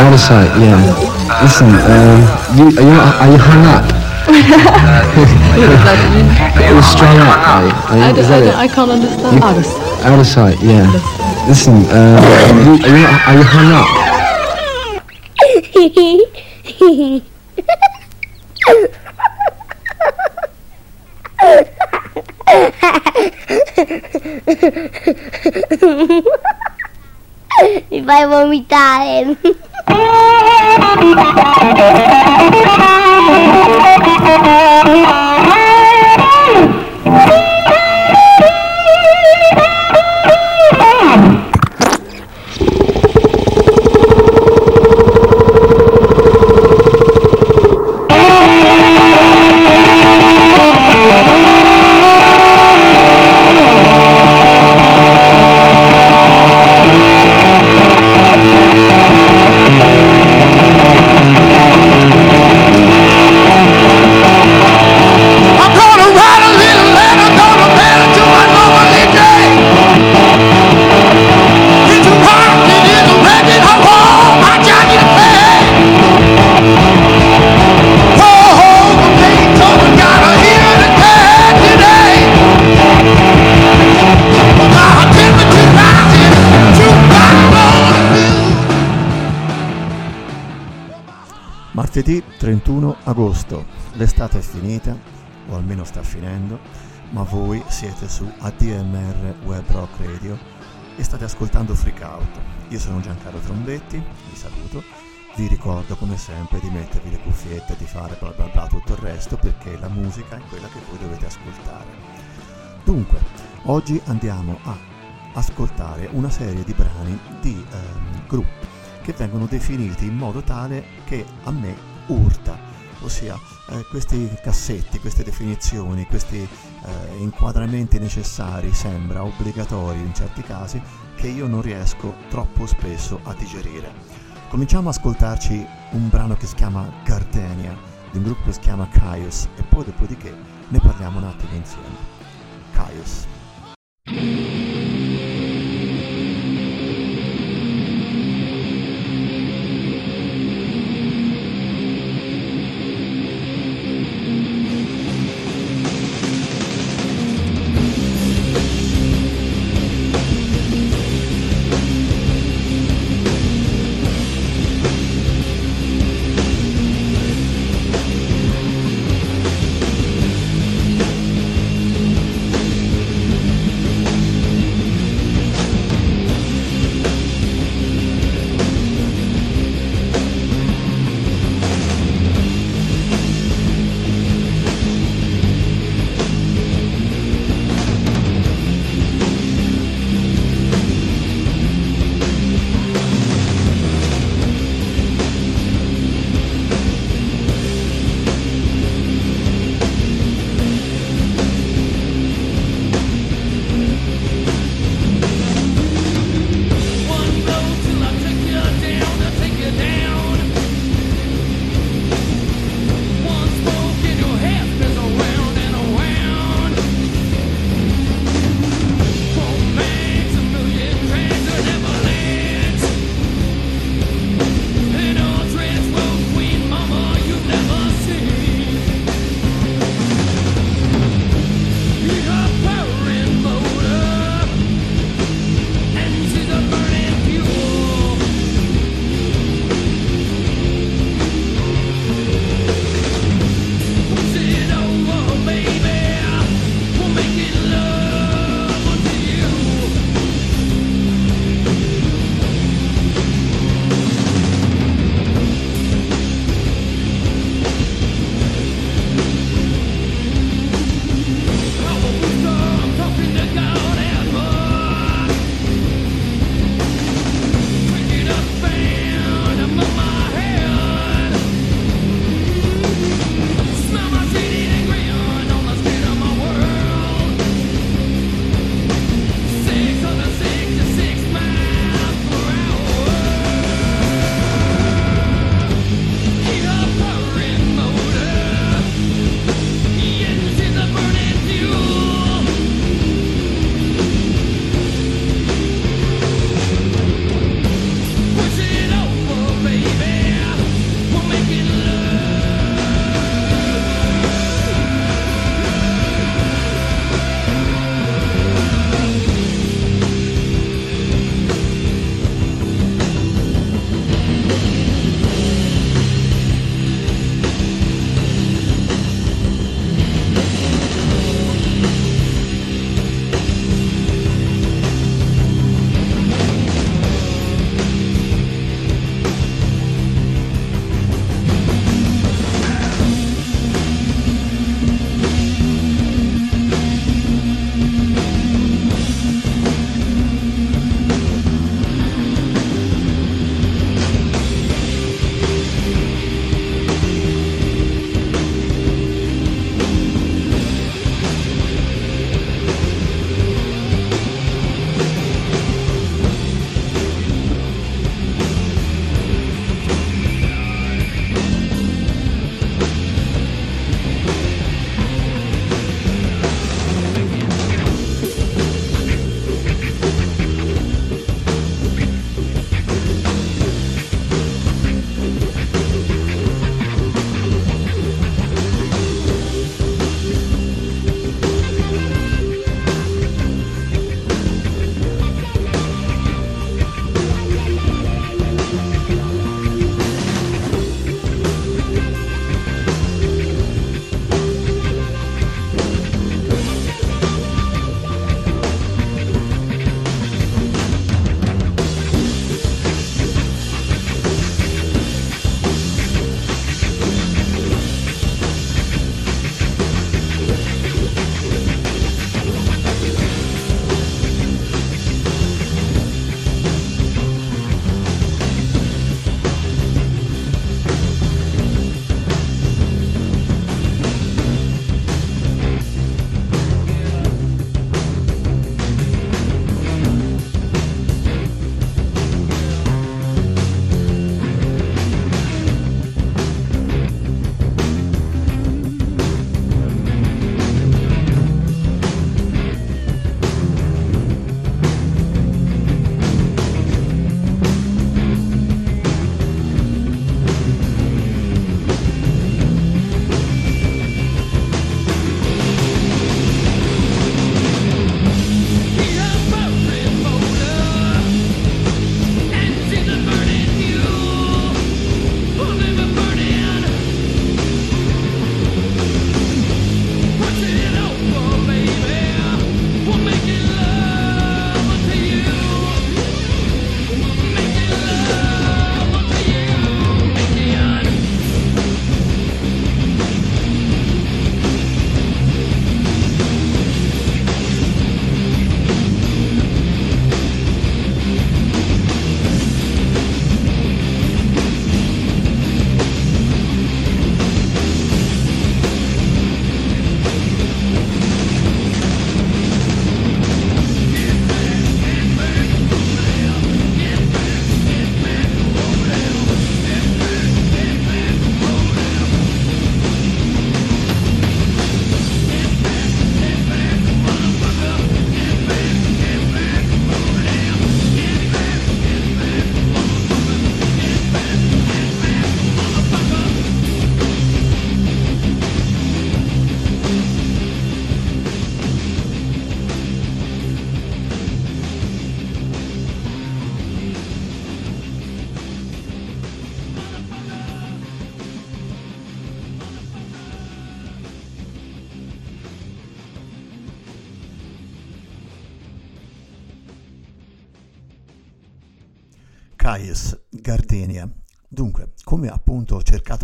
out of sight, yeah. Listen, um, you, are, you, are you hung up? You're strung up, are you? Are you- I, is don't- that I, it? I can't understand. You- Out of sight. Out of sight, yeah. Listen, um, you, are, you, are you hung up? Mi fai vomitare. Thank. Martedì 31 agosto, l'estate è finita, o almeno sta finendo, ma voi siete su ADMR Web Rock Radio e state ascoltando Freak Out. Io sono Giancarlo Trombetti, vi saluto, vi ricordo come sempre di mettervi le cuffiette, di fare bla bla bla tutto il resto perché la musica è quella che voi dovete ascoltare. Dunque, oggi andiamo a ascoltare una serie di brani di ehm, gruppi che vengono definiti in modo tale che a me urta, ossia eh, questi cassetti, queste definizioni, questi eh, inquadramenti necessari, sembra obbligatori in certi casi, che io non riesco troppo spesso a digerire. Cominciamo ad ascoltarci un brano che si chiama Gardenia, di un gruppo che si chiama Caius, e poi dopodiché ne parliamo un attimo insieme. Caius.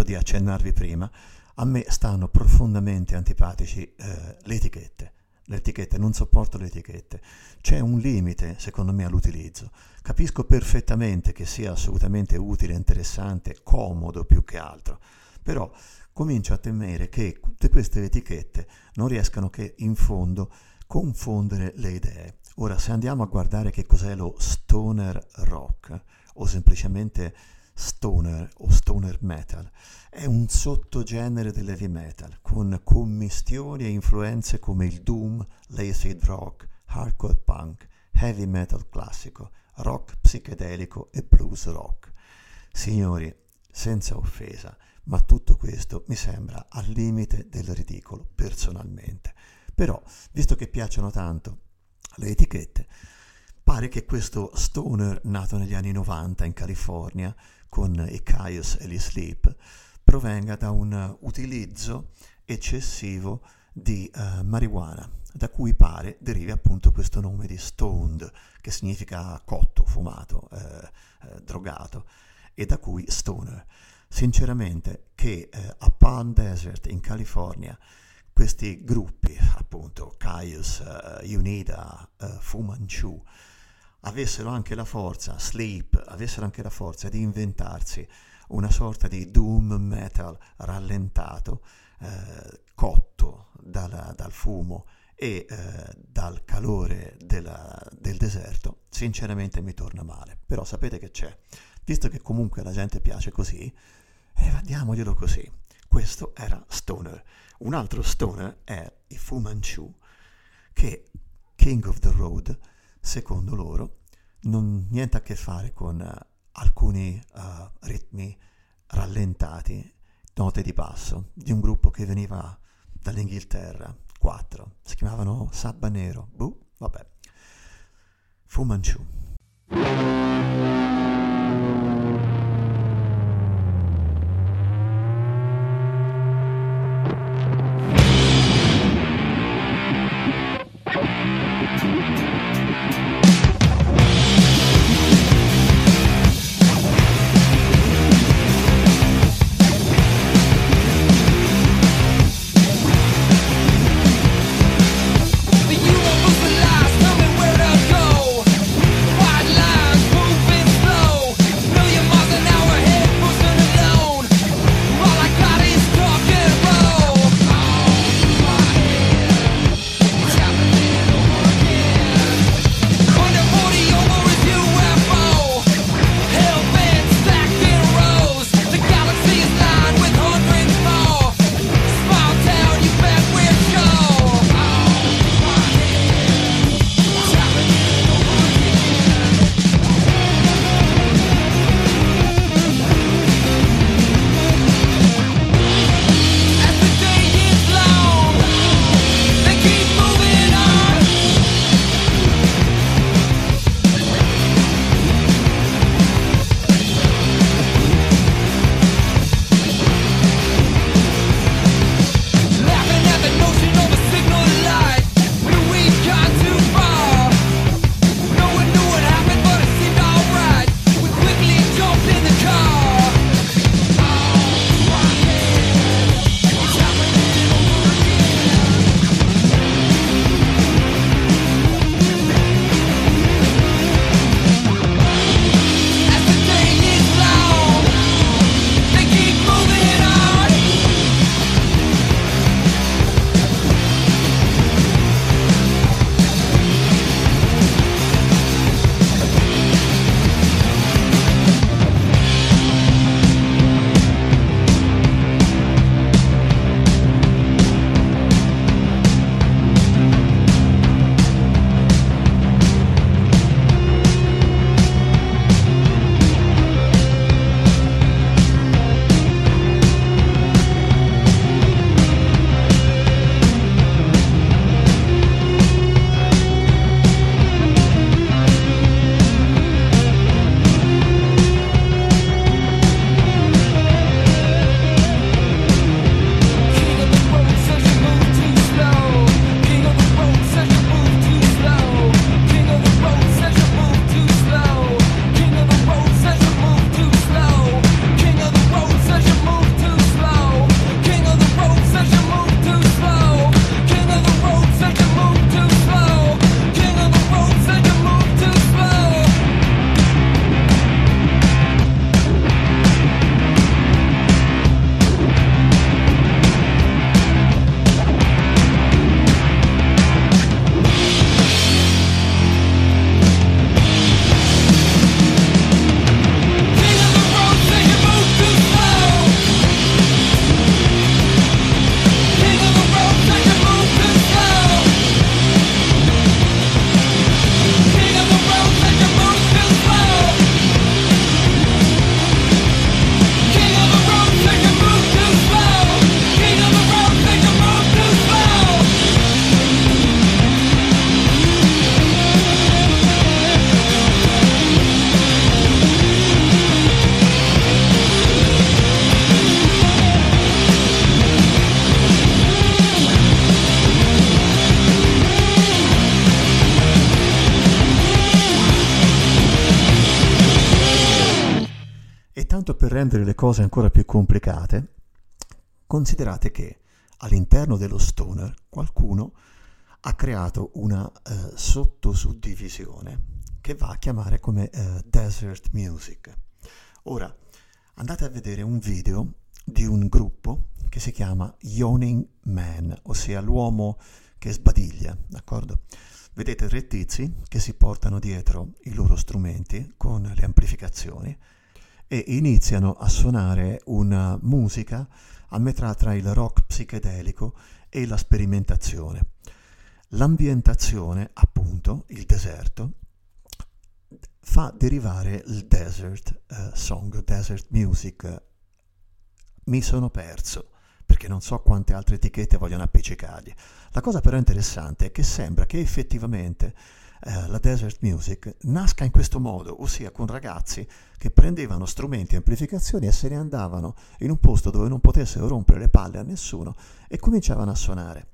Di accennarvi prima, a me stanno profondamente antipatici eh, le etichette. Le etichette, non sopporto le etichette. C'è un limite, secondo me, all'utilizzo. Capisco perfettamente che sia assolutamente utile, interessante, comodo più che altro, però comincio a temere che tutte queste etichette non riescano che in fondo confondere le idee. Ora, se andiamo a guardare che cos'è lo stoner rock o semplicemente stoner o stoner metal, è un sottogenere dell'heavy metal con commistioni e influenze come il doom, l'acid rock, hardcore punk, heavy metal classico, rock psichedelico e blues rock. Signori, senza offesa, ma tutto questo mi sembra al limite del ridicolo personalmente. Però, visto che piacciono tanto le etichette, pare che questo stoner nato negli anni 90 in California con i Caius e gli Sleep provenga da un utilizzo eccessivo di uh, marijuana, da cui pare derivi appunto questo nome di stoned, che significa cotto, fumato, eh, eh, drogato, e da cui stoner. Sinceramente che eh, a Palm Desert in California questi gruppi, appunto Caius, uh, Unida, uh, Fu Manchu, avessero anche la forza, Sleep, avessero anche la forza di inventarsi una sorta di doom metal rallentato, eh, cotto dal, dal, fumo e eh, dal calore della, del deserto, sinceramente mi torna male. Però sapete che c'è, visto che comunque la gente piace così, eh, diamoglielo così. Questo era Stoner. Un altro stoner è i Fu Manchu, che King of the Road, secondo loro, non niente a che fare con uh, alcuni uh, ritmi rallentati, note di basso, di un gruppo che veniva dall'Inghilterra, quattro, si chiamavano Sabba Nero, buh, vabbè, Fu Manchu. Rendere le cose ancora più complicate, considerate che all'interno dello stoner qualcuno ha creato una eh, sottosuddivisione che va a chiamare come eh, desert music. Ora, andate a vedere un video di un gruppo che si chiama Yawning Man, ossia l'uomo che sbadiglia, d'accordo? Vedete tre tizi che si portano dietro i loro strumenti con le amplificazioni e iniziano a suonare una musica a metà tra il rock psichedelico e la sperimentazione. L'ambientazione, appunto, il deserto, fa derivare il desert uh, song, desert music. Mi sono perso perché non so quante altre etichette vogliono appiccicargli. La cosa però interessante è che sembra che effettivamente eh, la desert music nasca in questo modo, ossia con ragazzi che prendevano strumenti e amplificazioni e se ne andavano in un posto dove non potessero rompere le palle a nessuno e cominciavano a suonare.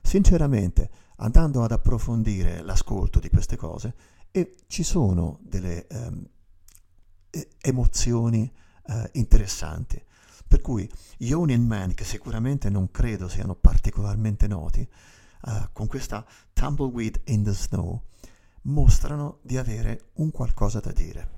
Sinceramente, andando ad approfondire l'ascolto di queste cose, e ci sono delle ehm, emozioni eh, interessanti. Per cui gli Onion Man, che sicuramente non credo siano particolarmente noti, uh, con questa Tumbleweed in the Snow, mostrano di avere un qualcosa da dire.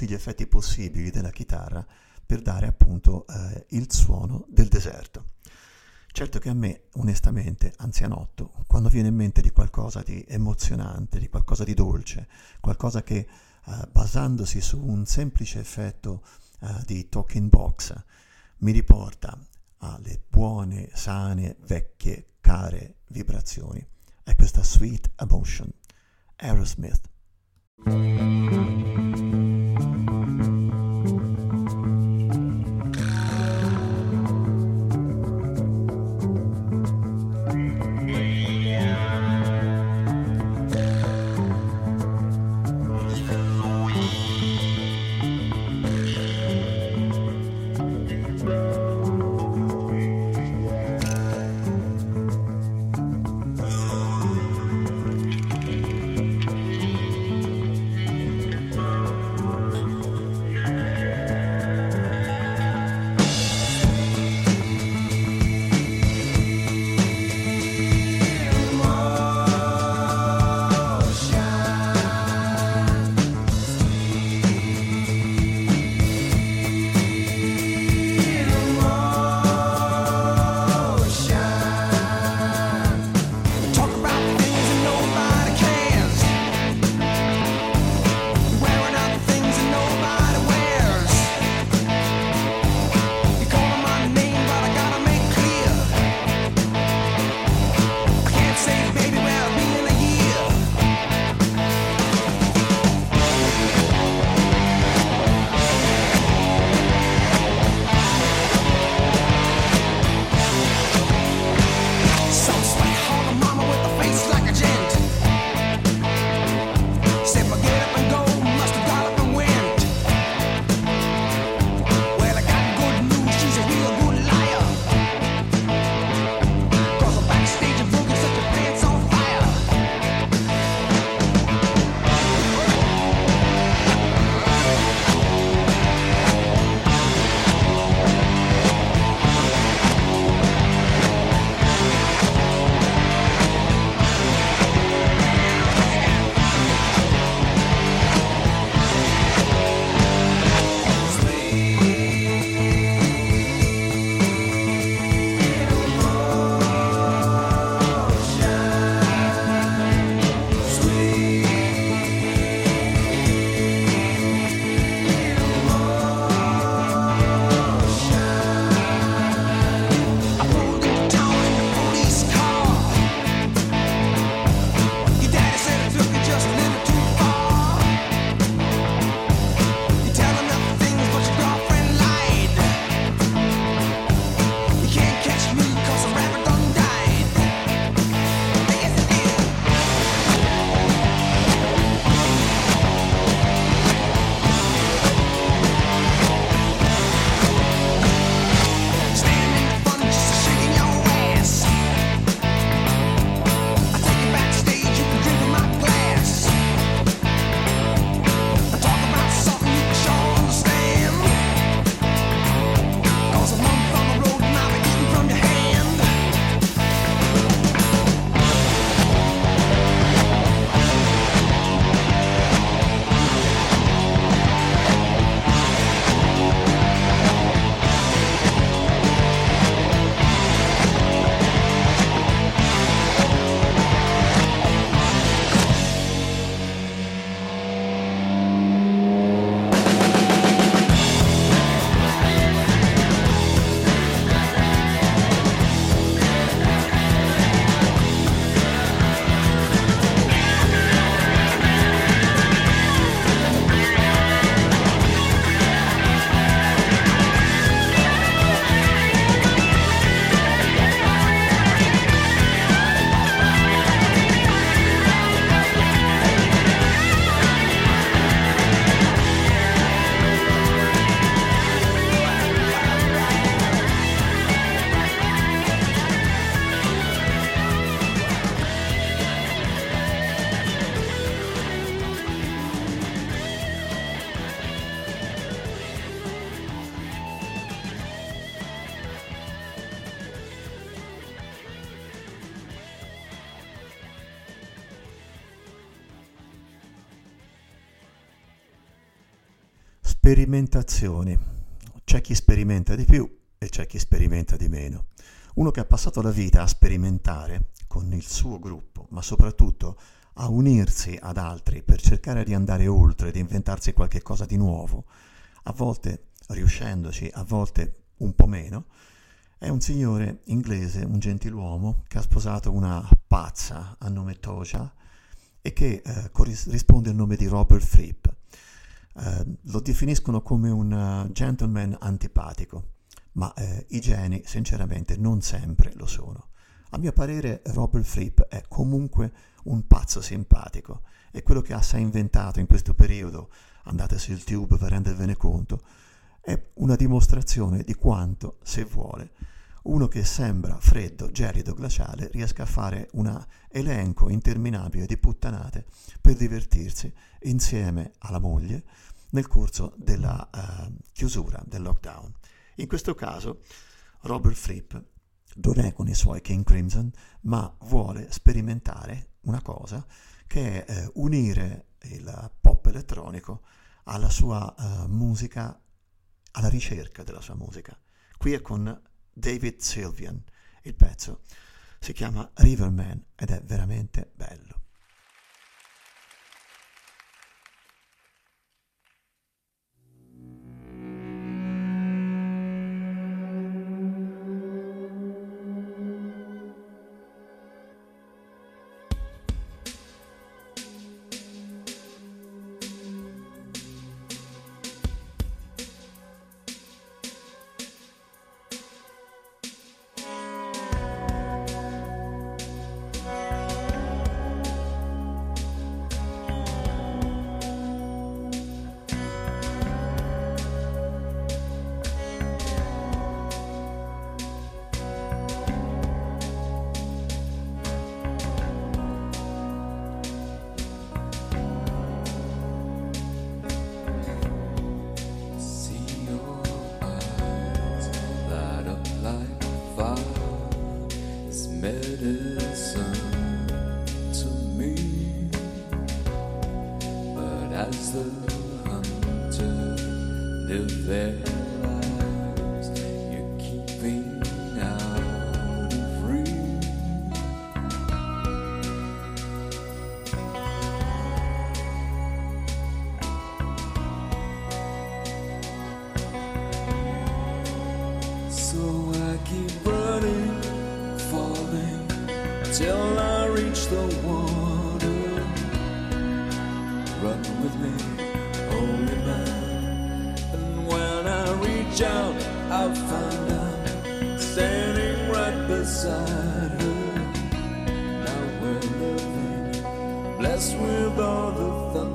Tutti gli effetti possibili della chitarra per dare appunto eh, il suono del deserto. Certo che a me, onestamente, anzianotto, quando viene in mente di qualcosa di emozionante, di qualcosa di dolce, qualcosa che eh, basandosi su un semplice effetto eh, di talking box mi riporta alle buone, sane, vecchie, care vibrazioni, è questa sweet emotion. Aerosmith. Thank you. Uno che ha passato la vita a sperimentare con il suo gruppo, ma soprattutto a unirsi ad altri per cercare di andare oltre, di inventarsi qualche cosa di nuovo, a volte riuscendoci, a volte un po' meno, è un signore inglese, un gentiluomo, che ha sposato una pazza a nome Toja e che eh, corrisponde al nome di Robert Fripp. Eh, lo definiscono come un uh, gentleman antipatico, ma eh, i geni sinceramente non sempre lo sono. A mio parere Robert Fripp è comunque un pazzo simpatico e quello che ha inventato in questo periodo, andate su YouTube per rendervene conto, è una dimostrazione di quanto, se vuole, uno che sembra freddo, gelido, glaciale riesca a fare un elenco interminabile di puttanate per divertirsi insieme alla moglie nel corso della uh, chiusura del lockdown. In questo caso Robert Fripp non è con i suoi King Crimson, ma vuole sperimentare una cosa che è eh, unire il pop elettronico alla sua uh, musica, alla ricerca della sua musica. Qui è con David Sylvian. Il pezzo si chiama Riverman ed è veramente bello. till I reach the water. Run with me, holy man. And when I reach out, I'll find I'm standing right beside her. Now we're living, blessed with all the thunder.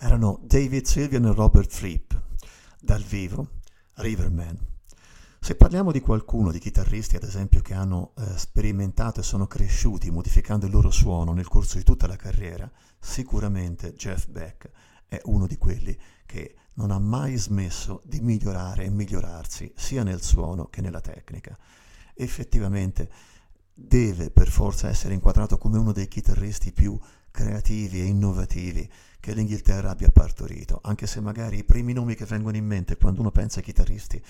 Erano David Sylvian e Robert Fripp, dal vivo, Riverman. Se parliamo di qualcuno, di chitarristi ad esempio, che hanno eh, sperimentato e sono cresciuti modificando il loro suono nel corso di tutta la carriera, sicuramente Jeff Beck è uno di quelli che non ha mai smesso di migliorare e migliorarsi sia nel suono che nella tecnica. Effettivamente deve per forza essere inquadrato come uno dei chitarristi più creativi e innovativi che l'Inghilterra abbia partorito, anche se magari i primi nomi che vengono in mente quando uno pensa ai chitarristi,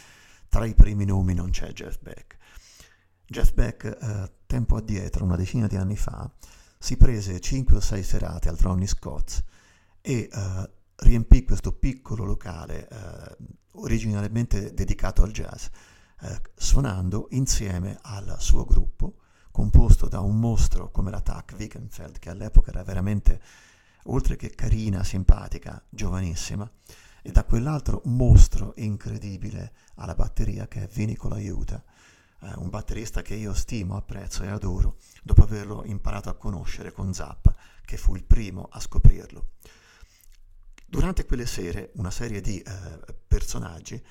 tra i primi nomi non c'è Jeff Beck. Jeff Beck, eh, tempo addietro, una decina di anni fa, si prese 5 o 6 serate al Ronnie Scott's e eh, riempì questo piccolo locale eh, originariamente dedicato al jazz, eh, suonando insieme al suo gruppo, composto da un mostro come la Tack Wickenfeld, che all'epoca era veramente, oltre che carina, simpatica, giovanissima, e da quell'altro mostro incredibile alla batteria che è Vinny Colaiuta, eh, un batterista che io stimo, apprezzo e adoro, dopo averlo imparato a conoscere con Zappa, che fu il primo a scoprirlo. Durante quelle sere una serie di eh, personaggi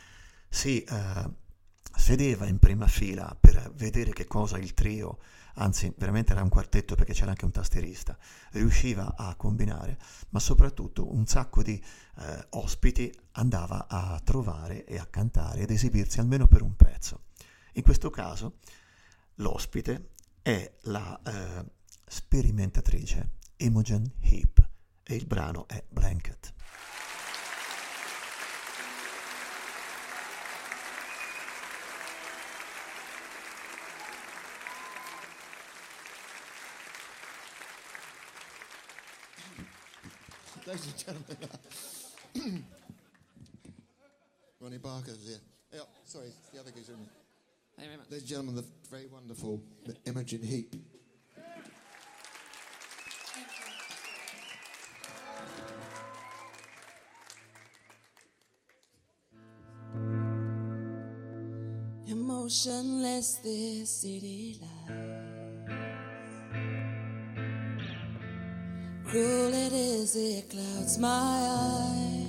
si eh, sedeva in prima fila per vedere che cosa il trio, anzi veramente era un quartetto perché c'era anche un tastierista, riusciva a combinare, ma soprattutto un sacco di eh, ospiti andava a trovare e a cantare ed esibirsi almeno per un pezzo. In questo caso l'ospite è la eh, sperimentatrice Imogen Heap e il brano è Blanket. Ladies and gentlemen, Ronnie Barker's here. Yeah, oh, sorry, it's the other geezer. isn't? Thank you very much. Ladies and gentlemen, the very wonderful Imogen Heap. Emotionless, this city lies. Cruel it is, it clouds my eyes.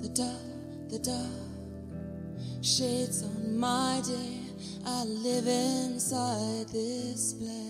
The dark, the dark shades on my day. I live inside this place.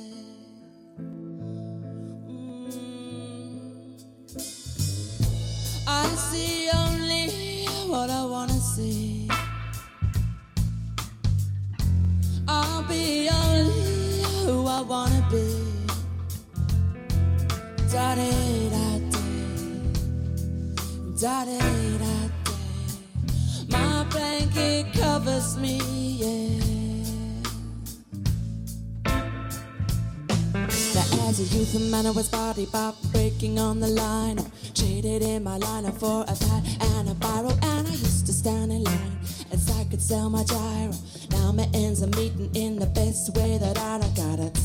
Man I was body pop breaking on the line. Traded in my line for a pad and a biro, and I used to stand in line as I could sell my gyro. Now my ends are meeting in the best way that I done got it.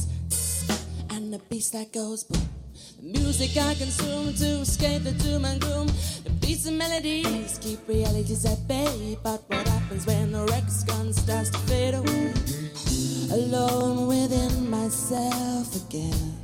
And the beast that goes boom. The music I consume to escape the doom and gloom. The beats and melodies keep realities at bay, but what happens when the record's gun starts to fade away. Alone within myself again.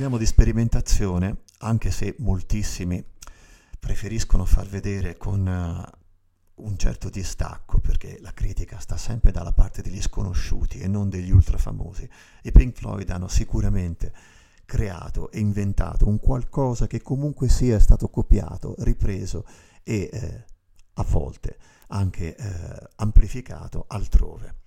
Parliamo di sperimentazione, anche se moltissimi preferiscono far vedere con eh, un certo distacco perché la critica sta sempre dalla parte degli sconosciuti e non degli ultra famosi. I Pink Floyd hanno sicuramente creato e inventato un qualcosa che comunque sia stato copiato, ripreso e eh, a volte anche eh, amplificato altrove.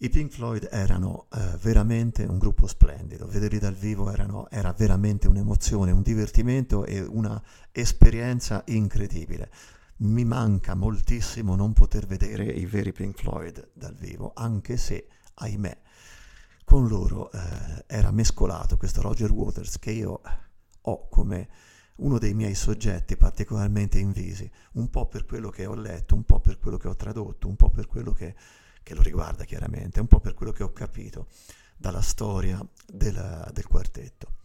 I Pink Floyd erano eh, veramente un gruppo splendido, vederli dal vivo erano, era veramente un'emozione, un divertimento e una esperienza incredibile. Mi manca moltissimo non poter vedere i veri Pink Floyd dal vivo, anche se, ahimè, con loro eh, era mescolato questo Roger Waters che io ho come uno dei miei soggetti particolarmente invisi, un po' per quello che ho letto, un po' per quello che ho tradotto, un po' per quello che, che lo riguarda chiaramente, un po' per quello che ho capito dalla storia del, del quartetto.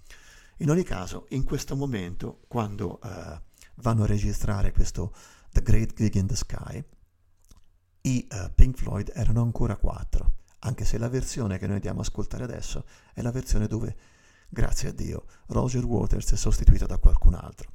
In ogni caso, in questo momento, quando eh, vanno a registrare questo The Great Gig in the Sky, i uh, Pink Floyd erano ancora quattro, anche se la versione che noi andiamo ad ascoltare adesso è la versione dove, grazie a Dio, Roger Waters è sostituito da qualcun altro.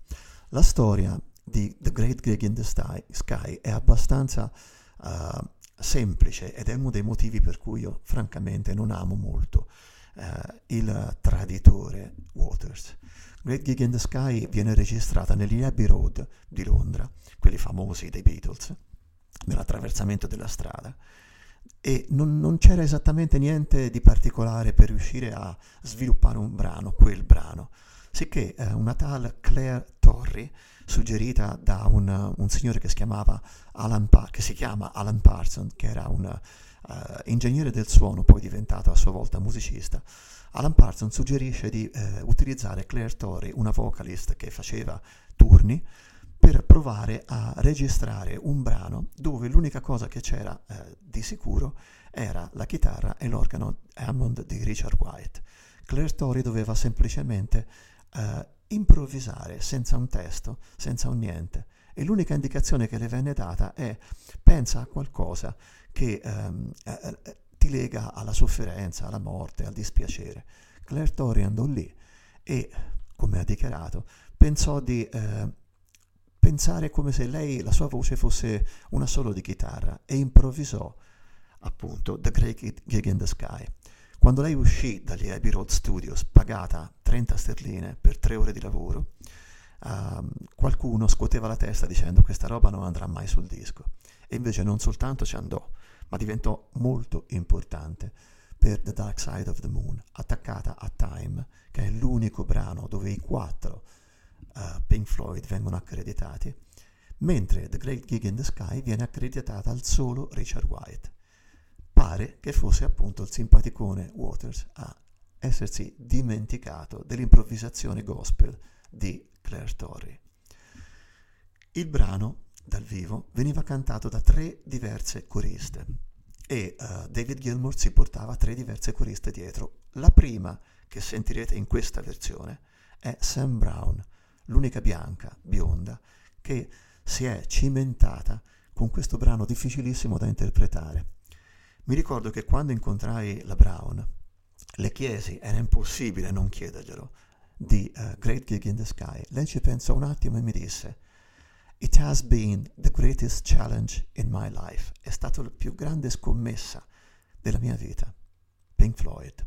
La storia di The Great Gig in the Sky è abbastanza uh, semplice ed è uno dei motivi per cui io francamente non amo molto uh, il traditore Waters. Great Gig in the Sky viene registrata negli Abbey Road di Londra, quelli famosi dei Beatles, nell'attraversamento della strada, e non, non, c'era esattamente niente di particolare per riuscire a sviluppare un brano, quel brano, sicché eh, una tal Claire Torrey, suggerita da un, un signore che si, Alan pa- che si chiama Alan Parsons, che era un uh, ingegnere del suono, poi diventato a sua volta musicista, Alan Parsons suggerisce di eh, utilizzare Claire Torrey, una vocalist che faceva turni, per provare a registrare un brano dove l'unica cosa che c'era eh, di sicuro era la chitarra e l'organo Hammond di Richard White. Claire Torrey doveva semplicemente eh, improvvisare senza un testo, senza un niente. E l'unica indicazione che le venne data è pensa a qualcosa che ehm, eh, eh ti lega alla sofferenza, alla morte, al dispiacere. Claire Torrey andò lì e, come ha dichiarato, pensò di eh, pensare come se lei, la sua voce fosse una solo di chitarra e improvvisò appunto The Great Gig in the Sky. Quando lei uscì dagli Abbey Road Studios, pagata 30 sterline per tre ore di lavoro, uh, qualcuno scuoteva la testa dicendo questa roba non andrà mai sul disco. E invece non soltanto ci andò, ma diventò molto importante per The Dark Side of the Moon, attaccata a Time, che è l'unico brano dove i quattro uh, Pink Floyd vengono accreditati, mentre The Great Gig in the Sky viene accreditata al solo Richard White. Pare che fosse appunto il simpaticone Waters a essersi dimenticato dell'improvvisazione gospel di Claire Torrey. Il brano dal vivo veniva cantato da tre diverse coriste e uh, David Gilmour si portava tre diverse coriste dietro. La prima che sentirete in questa versione è Sam Brown, l'unica bianca, bionda, che si è cimentata con questo brano difficilissimo da interpretare. Mi ricordo che quando incontrai la Brown, le chiesi, era impossibile non chiederglielo, di uh, Great Gig in the Sky. Lei ci pensò un attimo e mi disse, It has been the greatest challenge in my life. È stata la più grande scommessa della mia vita. Pink Floyd.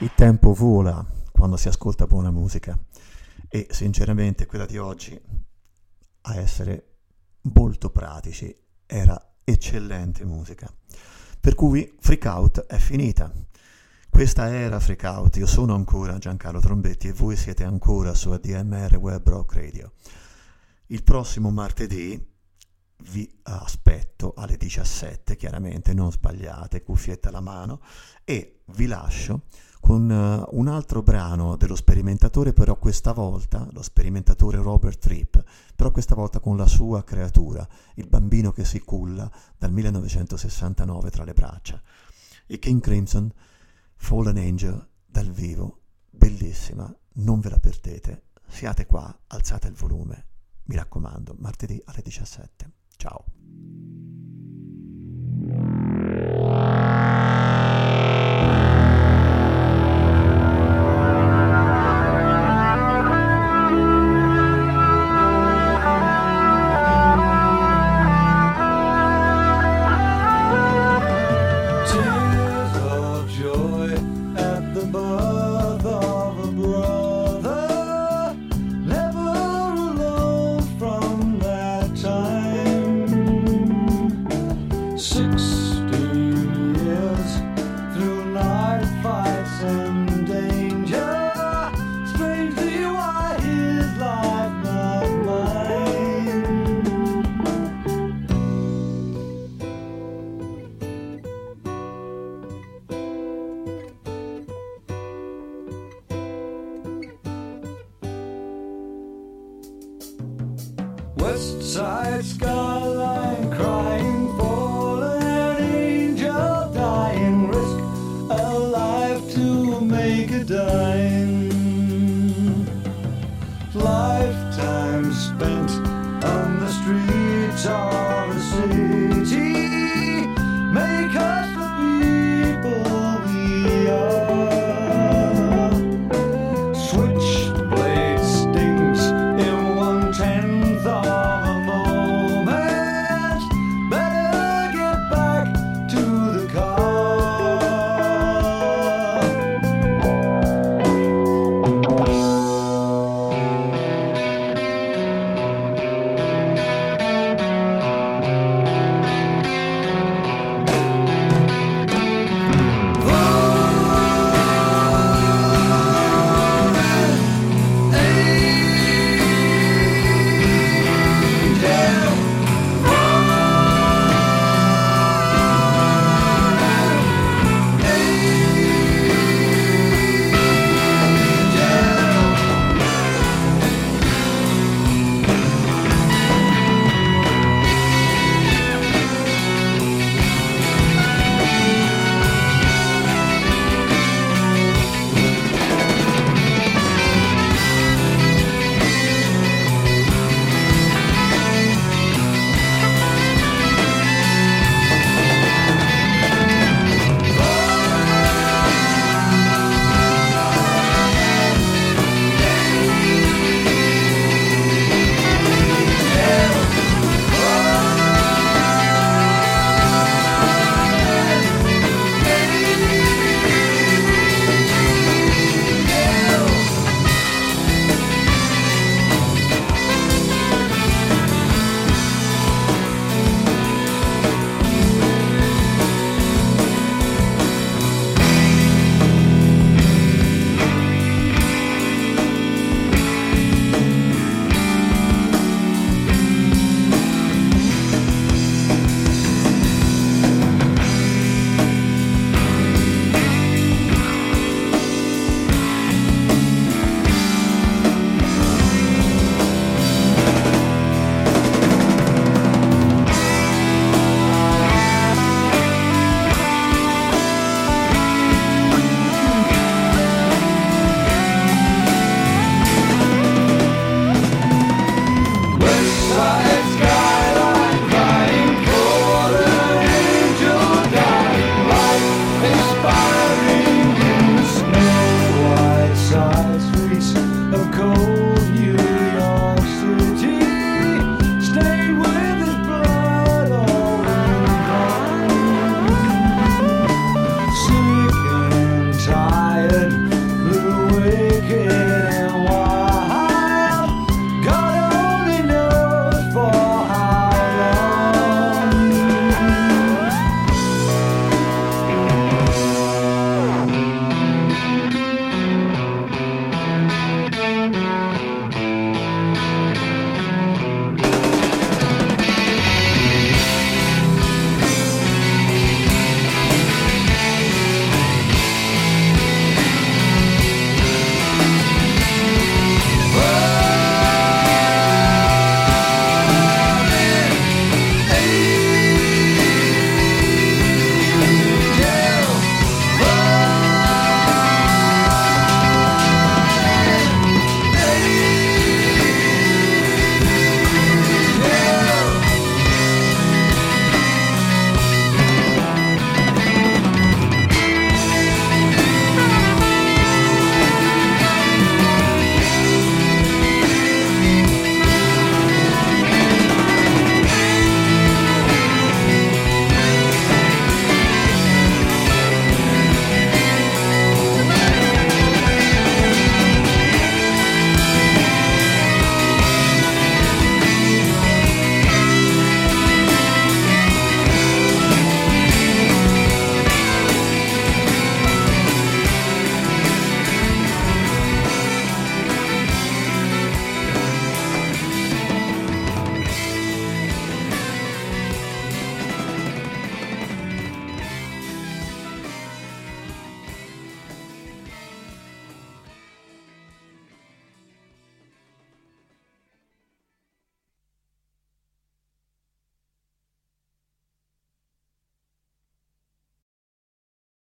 Il tempo vola quando si ascolta buona musica e sinceramente quella di oggi, a essere molto pratici, era eccellente musica. Per cui Freak Out è finita. Questa era Freak Out, io sono ancora Giancarlo Trombetti e voi siete ancora su ADMR Web Rock Radio. Il prossimo martedì vi aspetto alle 17, chiaramente non sbagliate, cuffietta alla mano, e vi lascio con uh, un altro brano dello sperimentatore, però questa volta, lo sperimentatore Robert Tripp, però questa volta con la sua creatura, il bambino che si culla dal 1969 tra le braccia. I King Crimson, Fallen Angel dal vivo, bellissima, non ve la perdete, siate qua, alzate il volume, mi raccomando, martedì alle 17. Ciao.